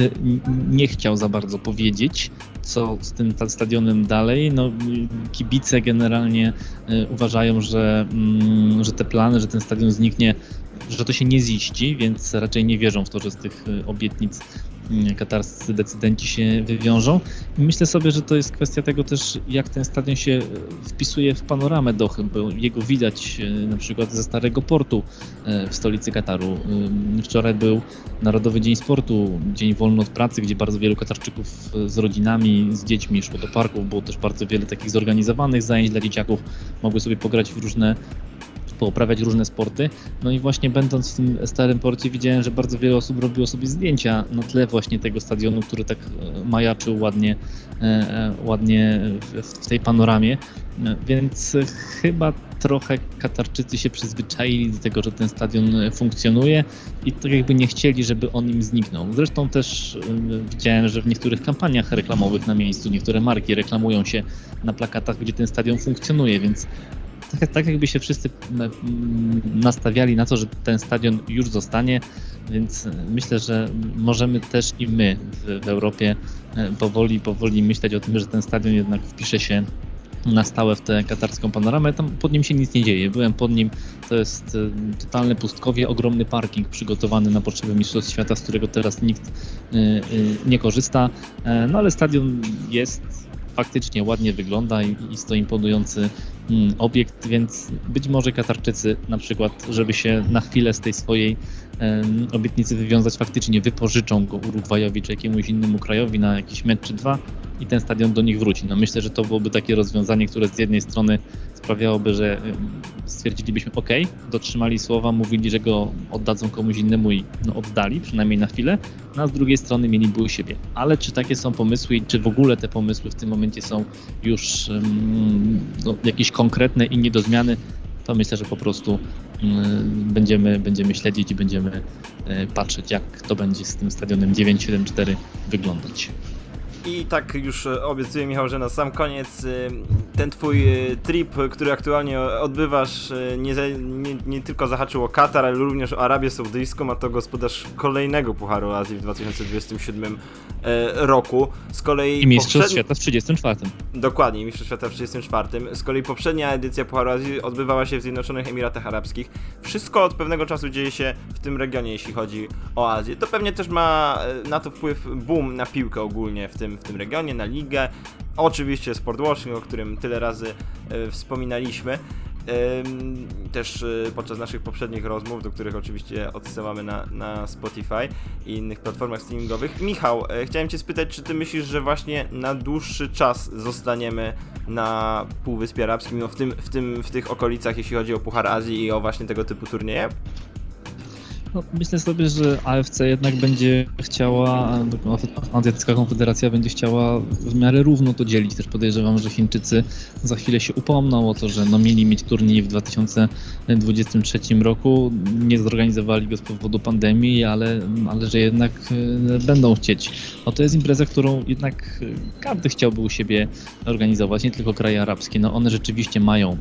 nie chciał za bardzo powiedzieć, co z tym stadionem dalej. No, kibice generalnie e, uważają, że, mm, że te plany, że ten stadion zniknie, że to się nie ziści, więc raczej nie wierzą w to, że z tych e, obietnic katarscy decydenci się wywiążą. I myślę sobie, że to jest kwestia tego też, jak ten stadion się e, wpisuje w panoramę Dochy, bo jego widać e, na przykład ze Starego Portu e, w stolicy Kataru. Wczoraj był Narodowy Dzień Sportu, dzień wolny od pracy, gdzie bardzo wielu Katarczyków z rodzinami, z dziećmi szło do parków, było też bardzo wiele takich zorganizowanych zajęć dla dzieciaków, mogły sobie pograć w różne pooprawiać różne sporty. No i właśnie będąc w tym starym porcie widziałem, że bardzo wiele osób robiło sobie zdjęcia na tle właśnie tego stadionu, który tak e, majaczył ładnie, e, e, ładnie w tej panoramie. Więc chyba trochę Katarczycy się przyzwyczaili do tego, że ten stadion funkcjonuje i tak jakby nie chcieli, żeby on im zniknął. Zresztą też widziałem, że w niektórych kampaniach reklamowych na miejscu niektóre marki reklamują się na plakatach, gdzie ten stadion funkcjonuje, więc tak, tak jakby się wszyscy nastawiali na to, że ten stadion już zostanie, więc myślę, że możemy też i my w, w Europie e, powoli, powoli myśleć o tym, że ten stadion jednak wpisze się na stałe w tę katarską panoramę. Tam pod nim się nic nie dzieje. Byłem pod nim, to jest e, totalne pustkowie, ogromny parking przygotowany na potrzeby Mistrzostw Świata, z którego teraz nikt e, nie korzysta. No ale stadion jest faktycznie ładnie wygląda i jest to imponujący mm, obiekt, więc być może Katarczycy na przykład, żeby się na chwilę z tej swojej obietnicy wywiązać, faktycznie wypożyczą go Urugwajowi czy jakiemuś innemu krajowi na jakiś mecz czy dwa i ten stadion do nich wróci. No myślę, że to byłoby takie rozwiązanie, które z jednej strony sprawiałoby, że stwierdzilibyśmy ok, dotrzymali słowa, mówili, że go oddadzą komuś innemu i no, oddali, przynajmniej na chwilę, no, a z drugiej strony mieliby u siebie. Ale czy takie są pomysły i czy w ogóle te pomysły w tym momencie są już um, no, jakieś konkretne i nie do zmiany, to myślę, że po prostu um, będziemy, będziemy śledzić i będziemy um, patrzeć, jak to będzie z tym stadionem 974 wyglądać. I tak już e, obiecuję Michał, że na sam koniec e, ten twój e, trip, który aktualnie odbywasz, nie, nie, nie, tylko zahaczył o Katar, ale również o Arabię Saudyjską, a to gospodarz kolejnego Pucharu Azji w 2027 roku. Z kolei I Mistrzostw poprzedni... Świata w 34. Dokładnie, Mistrzostw Świata w 34. Z kolei poprzednia edycja Pucharu Azji odbywała się w Zjednoczonych Emiratach Arabskich. Wszystko od pewnego czasu dzieje się w tym regionie, jeśli chodzi o Azję. To pewnie też ma na to wpływ boom na piłkę ogólnie w tym tym, w tym regionie, na ligę. Oczywiście sport watching, o którym tyle razy e, wspominaliśmy. Też e, podczas naszych poprzednich rozmów, do których oczywiście odsyłamy na, na Spotify i innych platformach streamingowych. Michał, e, chciałem Cię spytać, czy Ty myślisz, że właśnie na dłuższy czas zostaniemy na Półwyspie Arabskim, no w, tym, w, tym, w tych okolicach, jeśli chodzi o Puchar Azji i o właśnie tego typu turnieje? No, myślę sobie, że AFC jednak będzie chciała, Azjatycka Konfederacja będzie chciała w miarę równo to dzielić. Też podejrzewam, że Chińczycy za chwilę się upomną o to, że no mieli mieć turniej w 2023 roku. Nie zorganizowali go z powodu pandemii, ale, ale że jednak e, będą chcieć. No to jest impreza, którą jednak każdy chciałby u siebie organizować, nie tylko kraje arabskie. No one rzeczywiście mają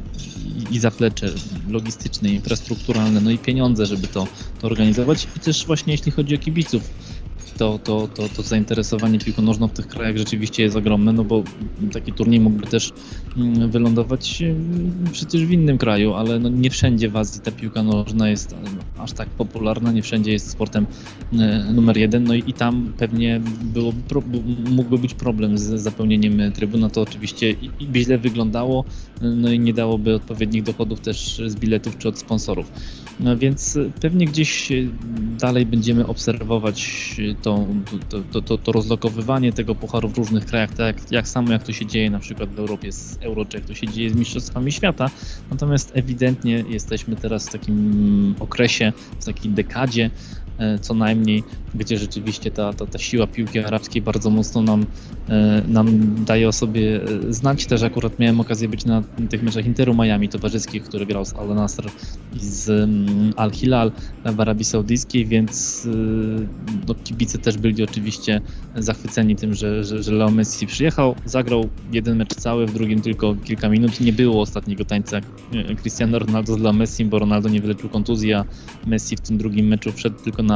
i, i zaplecze logistyczne, infrastrukturalne, no i pieniądze, żeby to, to organizować. I też właśnie jeśli chodzi o kibiców, to, to, to, to zainteresowanie piłką w tych krajach rzeczywiście jest ogromne, no bo taki turniej mógłby też mm, wylądować mm, przecież w innym kraju, ale no nie wszędzie w Azji ta piłka nożna jest aż tak popularna, nie wszędzie jest sportem e, numer jeden, no i, tam pewnie było, mógłby być problem z zapełnieniem trybun, no to oczywiście i, i źle wyglądało, no i nie dałoby odpowiednich dochodów też z biletów czy od sponsorów. No więc pewnie gdzieś dalej będziemy obserwować to, to, to, to rozlokowywanie tego pucharu w różnych krajach, tak jak samo jak to się dzieje na przykład w Europie z Euro, czy jak to się dzieje z Mistrzostwami Świata. Natomiast ewidentnie jesteśmy teraz w takim okresie, w takiej dekadzie, co najmniej, gdzie rzeczywiście ta, ta, ta siła piłki arabskiej bardzo mocno nam, e, nam daje o sobie e, znać. Też akurat miałem okazję być na tych meczach Interu Miami towarzyskich, który grał z Al Nasr i z mm, Al Hilal w Arabii Saudyjskiej, więc no, kibice też byli oczywiście zachwyceni tym, że, że, że Leo Messi przyjechał, zagrał jeden mecz cały, w drugim tylko kilka minut. Nie było ostatniego tańca Cristiano Ronaldo Leo Messi, bo Ronaldo nie wyleczył kontuzji, a Messi w tym drugim meczu wszedł tylko na,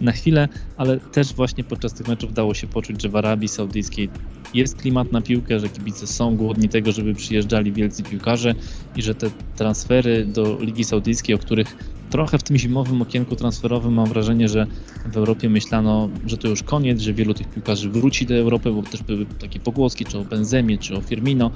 na chwilę, ale też właśnie podczas tych meczów dało się poczuć, że w Arabii Saudyjskiej jest klimat na piłkę, że kibice są głodni tego, żeby przyjeżdżali wielcy piłkarze i że te transfery do Ligi Saudyjskiej, o których trochę w tym zimowym okienku transferowym mam wrażenie, że w Europie myślano, że to już koniec, że wielu tych piłkarzy wróci do Europy, bo też były takie pogłoski, czy o Benzemie, czy o Firmino,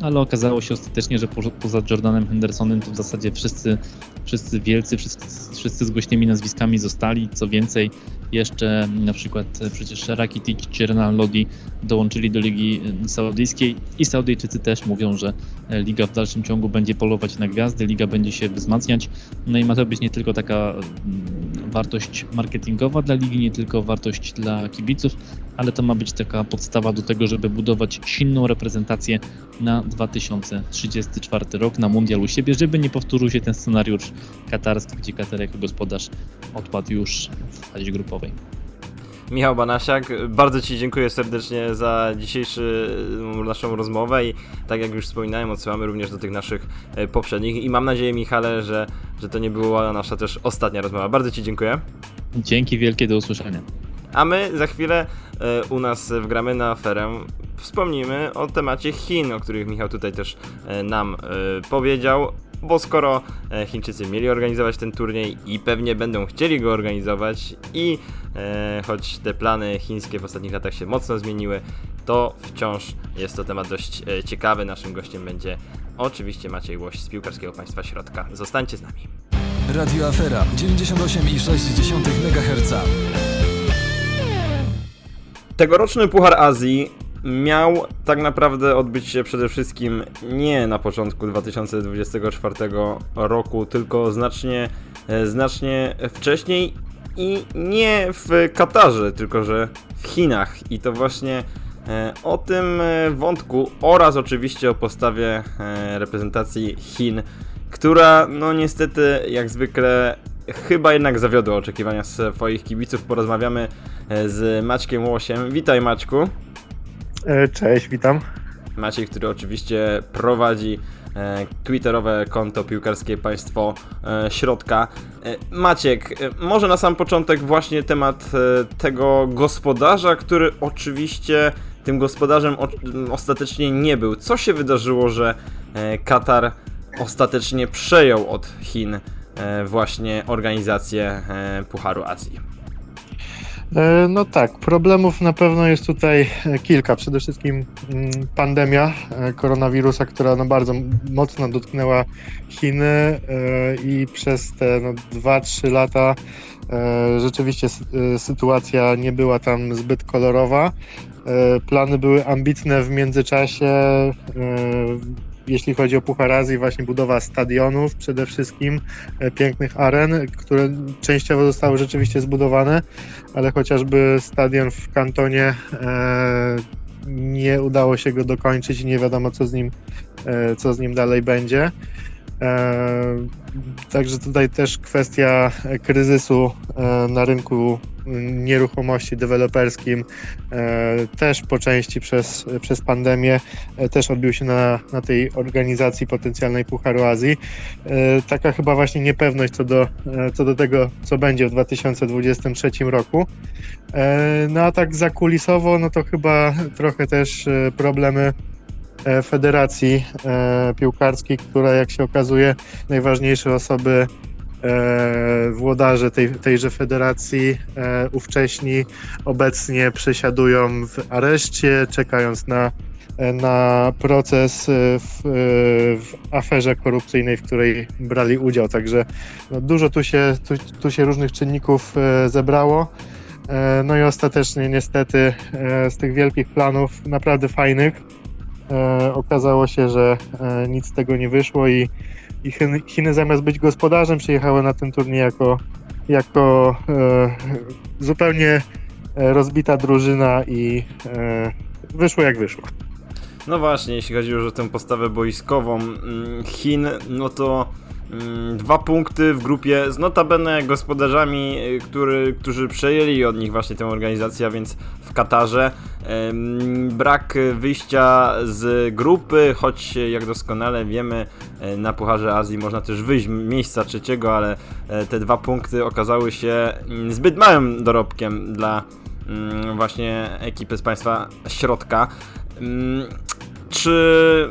ale okazało się ostatecznie, że poza Jordanem Hendersonem to w zasadzie wszyscy, wszyscy wielcy, wszyscy, wszyscy z głośnymi nazwiskami zostali. Co więcej, jeszcze na przykład przecież Rakitic czy Renan Lodi dołączyli do Ligi Saudyjskiej i Saudyjczycy też mówią, że Liga w dalszym ciągu będzie polować na gwiazdy, Liga będzie się wzmacniać, no i ma to być nie tylko taka wartość marketingowa dla ligi, nie tylko wartość dla kibiców, ale to ma być taka podstawa do tego, żeby budować silną reprezentację na 2034 rok na Mundial u siebie, żeby nie powtórzył się ten scenariusz katarski, gdzie Katar jako gospodarz odpadł już w fazie grupowej. Michał Banasiak, bardzo Ci dziękuję serdecznie za dzisiejszą naszą rozmowę i tak jak już wspominałem, odsyłamy również do tych naszych e, poprzednich i mam nadzieję Michale, że, że to nie była nasza też ostatnia rozmowa. Bardzo Ci dziękuję. Dzięki wielkie, do usłyszenia. A my za chwilę e, u nas w Gramy na Aferę wspomnimy o temacie Chin, o których Michał tutaj też e, nam powiedział bo skoro e, Chińczycy mieli organizować ten turniej i pewnie będą chcieli go organizować i e, choć te plany chińskie w ostatnich latach się mocno zmieniły, to wciąż jest to temat dość e, ciekawy. Naszym gościem będzie oczywiście Maciej Łoś z Piłkarskiego Państwa Środka. Zostańcie z nami. Radio Afera 98,6 MHz. Tegoroczny Puchar Azji miał tak naprawdę odbyć się przede wszystkim nie na początku 2024 roku, tylko znacznie, e, znacznie wcześniej i nie w Katarze, tylko że w Chinach. I to właśnie e, o tym e, wątku oraz oczywiście o postawie reprezentacji Chin, która no niestety jak zwykle chyba jednak zawiodła oczekiwania swoich kibiców. Porozmawiamy z Maćkiem Łosiem. Witaj Maćku. E, cześć, witam. Maciej, który oczywiście prowadzi e, twitterowe konto piłkarskie Państwo e, Środka. Maciek, może na sam początek właśnie temat tego gospodarza, który oczywiście tym gospodarzem ostatecznie nie był. Co się wydarzyło, że Katar ostatecznie przejął od Chin właśnie organizację Pucharu Azji? E, no tak, problemów na pewno jest tutaj e, kilka. Przede wszystkim mm, pandemia e, koronawirusa, która no bardzo mocno dotknęła Chiny i przez te no 2-3 lata rzeczywiście sytuacja nie była tam zbyt kolorowa. Plany były ambitne w międzyczasie jeśli chodzi o Puchar Azji, właśnie budowa stadionów przede wszystkim, e, pięknych aren, które częściowo zostały rzeczywiście zbudowane, ale chociażby stadion w kantonie e, nie udało się go dokończyć i nie wiadomo co z nim, e, co z nim dalej będzie. Także tutaj też kwestia kryzysu na rynku nieruchomości deweloperskim e, też po części przez, przez pandemię e, też odbił się na, na tej organizacji potencjalnej Pucharu Azji. E, taka chyba właśnie niepewność co do, co do tego, co będzie w 2023 roku. No a tak zakulisowo, no to chyba trochę też problemy Federacji Piłkarskiej, która jak się okazuje najważniejsze osoby włodarze tej, tejże federacji e, ówcześni obecnie przesiadują w areszcie, czekając na, na proces w, w aferze korupcyjnej, w której brali udział. Także no, dużo tu się, tu, tu się różnych czynników e, zebrało. No i ostatecznie niestety z tych wielkich planów, naprawdę fajnych, okazało się, że nic z tego nie wyszło i i Chiny, Chiny zamiast być gospodarzem przyjechały na ten turniej jako, jako e, zupełnie e, rozbita drużyna i e, wyszło jak wyszło. No właśnie, jeśli chodzi już o tę postawę boiskową mm, Chin, no to dwa punkty w grupie z notabene gospodarzami, y, który, którzy przejęli od nich właśnie tę organizację, a więc w Katarze. Brak wyjścia z grupy, choć jak doskonale wiemy, e, na Pucharze Azji można też wyjść miejsca trzeciego, ale e, te dwa punkty okazały się mm, zbyt małym dorobkiem dla mm, właśnie ekipy z państwa środka. Mm, czy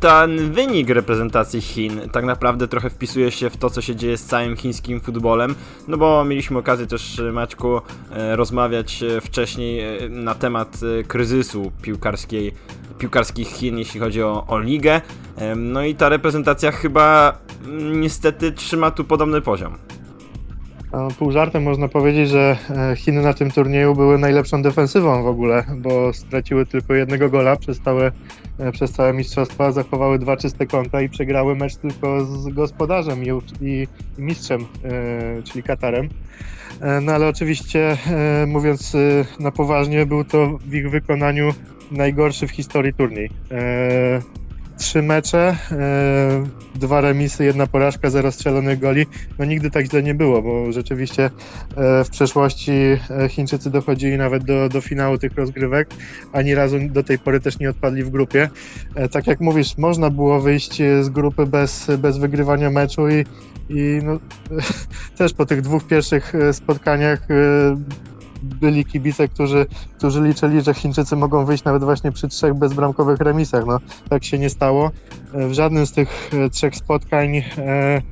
ten wynik reprezentacji Chin tak naprawdę trochę wpisuje się w to, co się dzieje z całym chińskim futbolem, no bo mieliśmy okazję też, Maćku, e, rozmawiać e, wcześniej e, na temat kryzysu piłkarskiej, piłkarskich Chin, jeśli chodzi o, o ligę, no i ta reprezentacja chyba mm, niestety trzyma tu podobny poziom. Pół żartem można powiedzieć, że Chiny na tym turnieju były najlepszą defensywą w ogóle, bo straciły tylko jednego gola przez całe E, przez całe mistrzostwa, zachowały dwa czyste konta i przegrały mecz tylko z gospodarzem i, i, i mistrzem, e, czyli Katarem. E, no ale oczywiście, mówiąc na poważnie, był to w ich wykonaniu najgorszy w historii turniej trzy mecze, e, dwa remisy, jedna porażka, zero strzelonych goli. No nigdy tak źle nie było, bo rzeczywiście e, w przeszłości e, Chińczycy dochodzili nawet do, do finału tych rozgrywek. Ani razu do tej pory też nie odpadli w grupie. Tak jak mówisz, można było wyjść z grupy bez, bez wygrywania meczu i, i no, też po tych dwóch pierwszych spotkaniach byli kibice, którzy, którzy liczyli, że Chińczycy mogą wyjść nawet właśnie przy trzech bezbramkowych remisach. No, tak się nie stało. E, w żadnym z tych e, trzech spotkań e,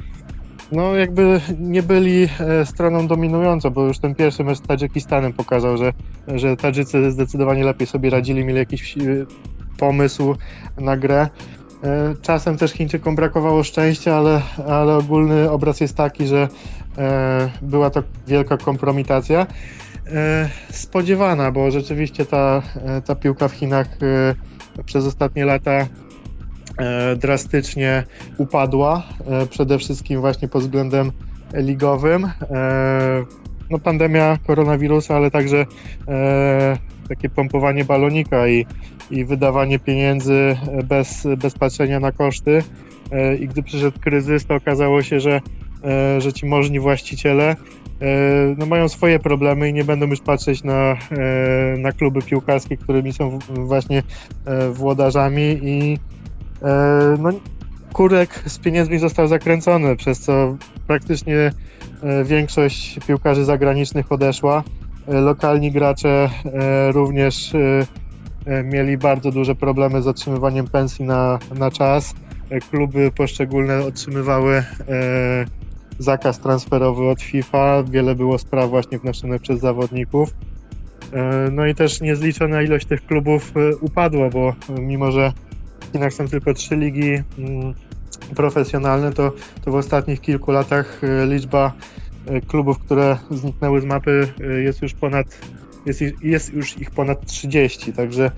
no jakby nie byli stroną dominującą, bo już ten pierwszy mecz z Tadżykistanem pokazał, że, że Tadżycy zdecydowanie lepiej sobie radzili, mieli jakiś pomysł na grę. Czasem też Chińczykom brakowało szczęścia, ale, ale ogólny obraz jest taki, że była to wielka kompromitacja. E, spodziewana, bo rzeczywiście ta, e, ta piłka w Chinach e, przez ostatnie lata drastycznie upadła, przede wszystkim właśnie pod względem ligowym. No, pandemia koronawirusa, ale także takie pompowanie balonika i, i wydawanie pieniędzy bez, bez patrzenia na koszty. I gdy przyszedł kryzys, to okazało się, że, że ci możni właściciele E, no mają swoje problemy i nie będą już patrzeć na, e, na kluby piłkarskie, którymi są właśnie e, włodarzami i no, kurek z pieniędzmi został zakręcony, przez co praktycznie większość piłkarzy zagranicznych odeszła. Lokalni gracze również mieli bardzo duże problemy z otrzymywaniem pensji na, na czas. Kluby poszczególne otrzymywały zakaz transferowy od FIFA, wiele było spraw właśnie wnoszonych przez zawodników. E, no i też niezliczona ilość tych klubów e, upadła, bo mimo, że w Chinach są tylko trzy ligi mm, profesjonalne, to, to w ostatnich kilku latach e, liczba klubów, które zniknęły z mapy jest już ponad jest, jest już ich ponad 30, także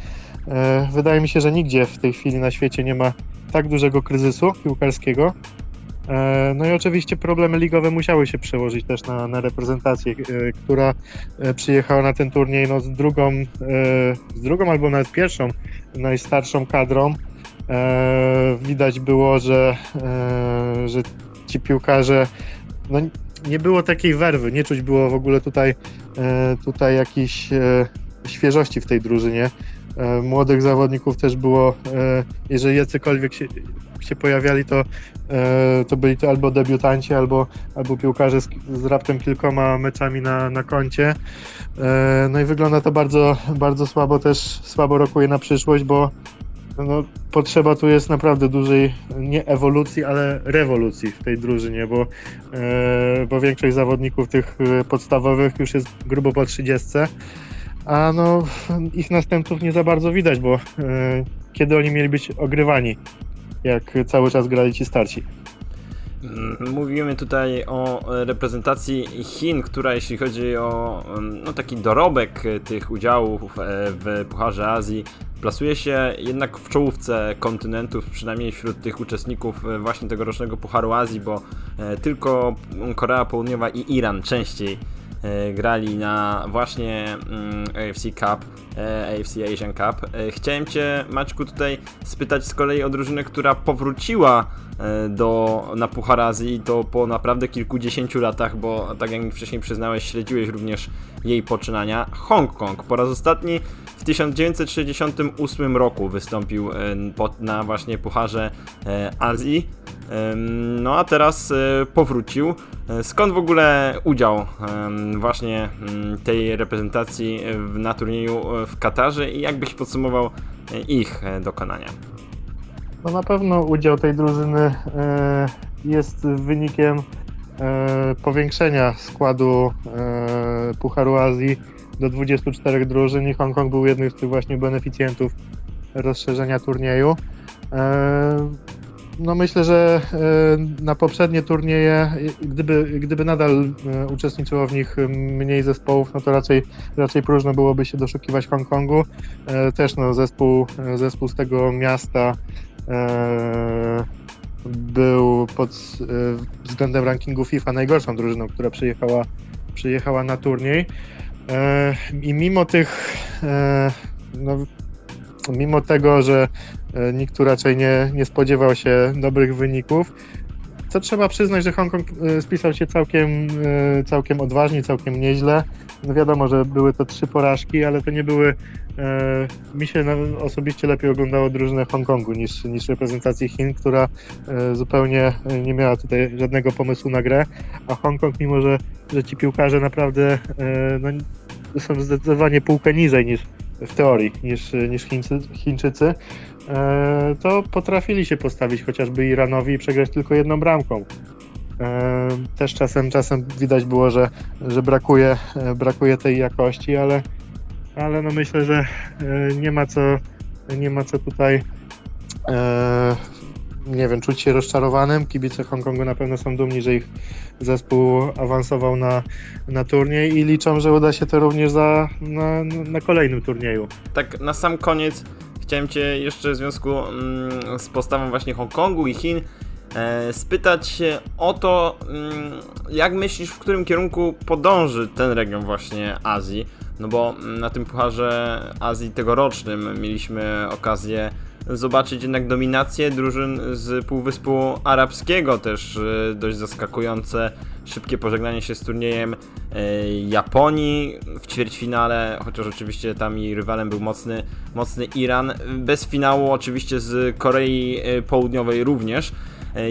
wydaje mi się, że nigdzie w tej chwili na świecie nie ma tak dużego kryzysu piłkarskiego, E, no i oczywiście problemy ligowe musiały się przełożyć też na, na reprezentację, e, która e, przyjechała na ten turniej no, z, drugą, z drugą albo nawet pierwszą najstarszą kadrą. Widać było, że, że ci piłkarze no, nie było takiej werwy, nie czuć było w ogóle tutaj, tutaj jakiejś świeżości w tej drużynie. Młodych zawodników też było, jeżeli jacykolwiek się, się pojawiali, to, e, to byli to albo debiutanci, albo, albo piłkarze z, z raptem kilkoma meczami na, na koncie. E, no i wygląda to bardzo, bardzo słabo, też słabo rokuje na przyszłość, bo no, potrzeba tu jest naprawdę dużej, nie ewolucji, ale rewolucji w tej drużynie, bo, e, bo większość zawodników tych podstawowych już jest grubo po 30, a no ich następców nie za bardzo widać, bo kiedy oni mieli być ogrywani jak cały czas grali ci starci. Mm, mówimy tutaj o reprezentacji Chin, która jeśli chodzi o mm, no, taki dorobek tych udziałów e, w Pucharze Azji, plasuje się jednak w czołówce kontynentów, przynajmniej wśród tych uczestników e, właśnie tegorocznego Pucharu Azji, bo e, tylko Korea Południowa i Iran częściej E, grali na właśnie mm, AFC Cup, e, AFC Asian Cup. E, chciałem Cię, Maćku, tutaj spytać z kolei o drużynę, która powróciła do, na Puchar Azji to po naprawdę kilkudziesięciu latach, bo tak jak mi wcześniej przyznałeś, śledziłeś również jej poczynania. Hongkong po raz ostatni w 1968 roku wystąpił na właśnie Pucharze Azji. No a teraz powrócił. Skąd w ogóle udział właśnie tej reprezentacji na turnieju w Katarze i jak byś podsumował ich dokonania? No na pewno udział tej drużyny jest wynikiem powiększenia składu Pucharu Azji do 24 drużyn i Hongkong był jednym z tych właśnie beneficjentów rozszerzenia turnieju. E, no myślę, że e, na poprzednie turnieje, gdyby, gdyby nadal e, uczestniczyło w nich mniej zespołów, no to raczej, raczej próżno byłoby się doszukiwać Hongkongu. Też no, zespół, zespół z tego miasta był pod względem rankingu FIFA najgorszą drużyną, która przyjechała, przyjechała na turniej. I mimo tych no, mimo tego, że e, nikt tu raczej nie, nie spodziewał się dobrych wyników, to trzeba przyznać, że Hongkong e, spisał się całkiem, e, całkiem odważnie, całkiem nieźle. No wiadomo, że były to trzy porażki, ale to nie były. E, mi się osobiście lepiej oglądało drużynę Hongkongu niż, niż reprezentacji Chin, która e, zupełnie nie miała tutaj żadnego pomysłu na grę. A Hongkong, mimo że, że ci piłkarze naprawdę e, no, są zdecydowanie półkę niżej niż, w teorii niż, niż Chińcy, Chińczycy, e, to potrafili się postawić chociażby Iranowi i przegrać tylko jedną bramką. E, też czasem, czasem widać było, że, że brakuje, e, brakuje tej jakości, ale, ale no myślę, że nie ma co, nie ma co tutaj nie wiem, czuć się rozczarowanym. Kibice Hongkongu na pewno są dumni, że ich zespół awansował na, na turniej i liczą, że uda się to również za, na, na kolejnym turnieju. Tak na sam koniec chciałem Cię jeszcze w związku mm, z postawą właśnie Hongkongu i Chin e, spytać o to, mm, jak myślisz, w którym kierunku podąży ten region właśnie Azji? No bo na tym Pucharze Azji tegorocznym mieliśmy okazję zobaczyć jednak dominację drużyn z Półwyspu Arabskiego, też e, dość zaskakujące szybkie pożegnanie się z turniejem e, Japonii w ćwierćfinale, chociaż oczywiście tam i rywalem był mocny, mocny Iran, bez finału oczywiście z Korei e, Południowej również.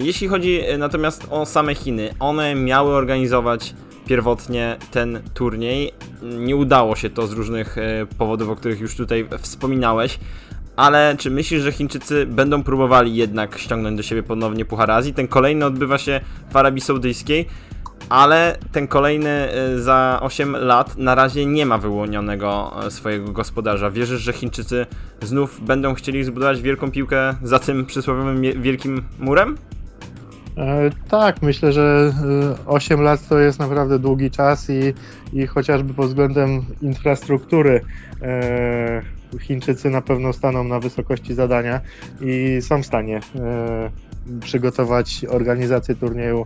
Jeśli chodzi natomiast o same Chiny, one miały organizować pierwotnie ten turniej. Nie udało się to z różnych powodów, o których już tutaj wspominałeś ale czy myślisz, że Chińczycy będą próbowali jednak ściągnąć do siebie ponownie Puchar Azji? Ten kolejny odbywa się w Arabii Saudyjskiej, ale ten kolejny y, za 8 lat na razie nie ma wyłonionego y, swojego gospodarza. Wierzysz, że Chińczycy znów będą chcieli zbudować wielką piłkę za tym przysłowiowym wielkim murem? E, tak, myślę, że 8 e, lat to jest naprawdę długi czas i, i chociażby pod względem infrastruktury e, Chińczycy na pewno staną na wysokości zadania i są w stanie e, przygotować organizację turnieju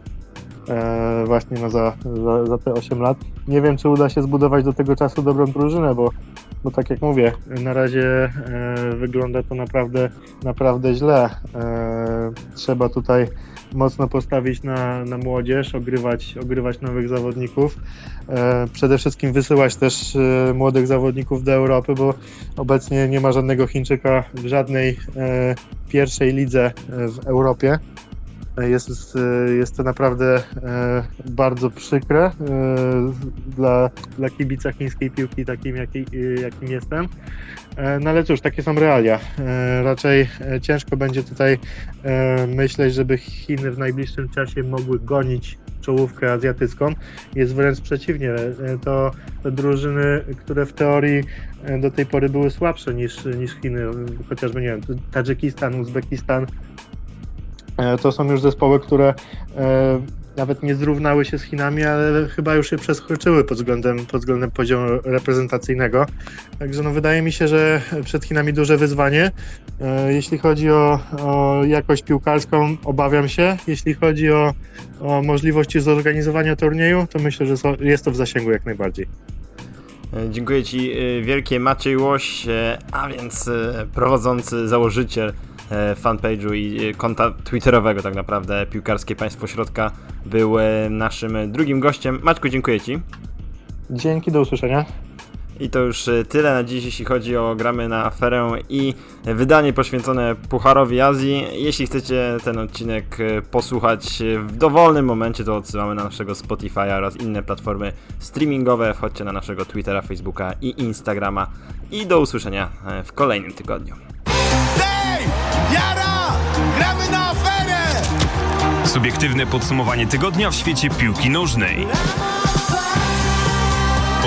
e, właśnie no za, za, za, te 8 lat. Nie wiem, czy uda się zbudować do tego czasu dobrą drużynę, bo, bo tak jak mówię, na razie e, wygląda to naprawdę, naprawdę źle. Trzeba tutaj mocno postawić na, na młodzież, ogrywać, ogrywać nowych zawodników. E, przede wszystkim wysyłać też e, młodych zawodników do Europy, bo obecnie nie ma żadnego Chińczyka w żadnej e, pierwszej lidze w Europie. Jest, jest to naprawdę bardzo przykre dla, dla kibica chińskiej piłki, takim jaki, jakim jestem. No ale cóż, takie są realia. Raczej ciężko będzie tutaj myśleć, żeby Chiny w najbliższym czasie mogły gonić czołówkę azjatycką. Jest wręcz przeciwnie. To, to drużyny, które w teorii do tej pory były słabsze niż, niż Chiny, chociażby nie wiem, Tadżykistan, Uzbekistan, E, to są już zespoły, które e, nawet nie zrównały się z Chinami, ale chyba już się przeskroczyły pod względem, pod względem poziomu reprezentacyjnego. Także no wydaje mi się, że przed Chinami duże wyzwanie. E, jeśli chodzi o, o jakość piłkarską, obawiam się. Jeśli chodzi o, o możliwości zorganizowania turnieju, to myślę, że jest to w zasięgu jak najbardziej. Dziękuję Ci wielkie Maciej Łoś, a więc prowadzący założyciel E, fanpage'u i e, konta twitterowego tak naprawdę Piłkarskie Państwo Środka był e, naszym drugim gościem. Maćku, dziękuję Ci. Dzięki, do usłyszenia. I to już e, tyle na dziś, jeśli chodzi o gramy na aferę i wydanie poświęcone Pucharowi Azji. Jeśli chcecie ten odcinek e, posłuchać w dowolnym momencie, to odsyłamy na naszego Spotify'a oraz inne platformy streamingowe. Wchodźcie na naszego Twittera, Facebooka i Instagrama. I do usłyszenia e, w kolejnym tygodniu. Jara! Na! Subiektywne podsumowanie tygodnia w świecie piłki nożnej.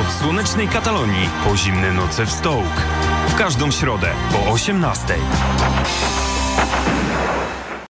Od słonecznej Katalonii po zimne noce w Stołk. W każdą środę po 18.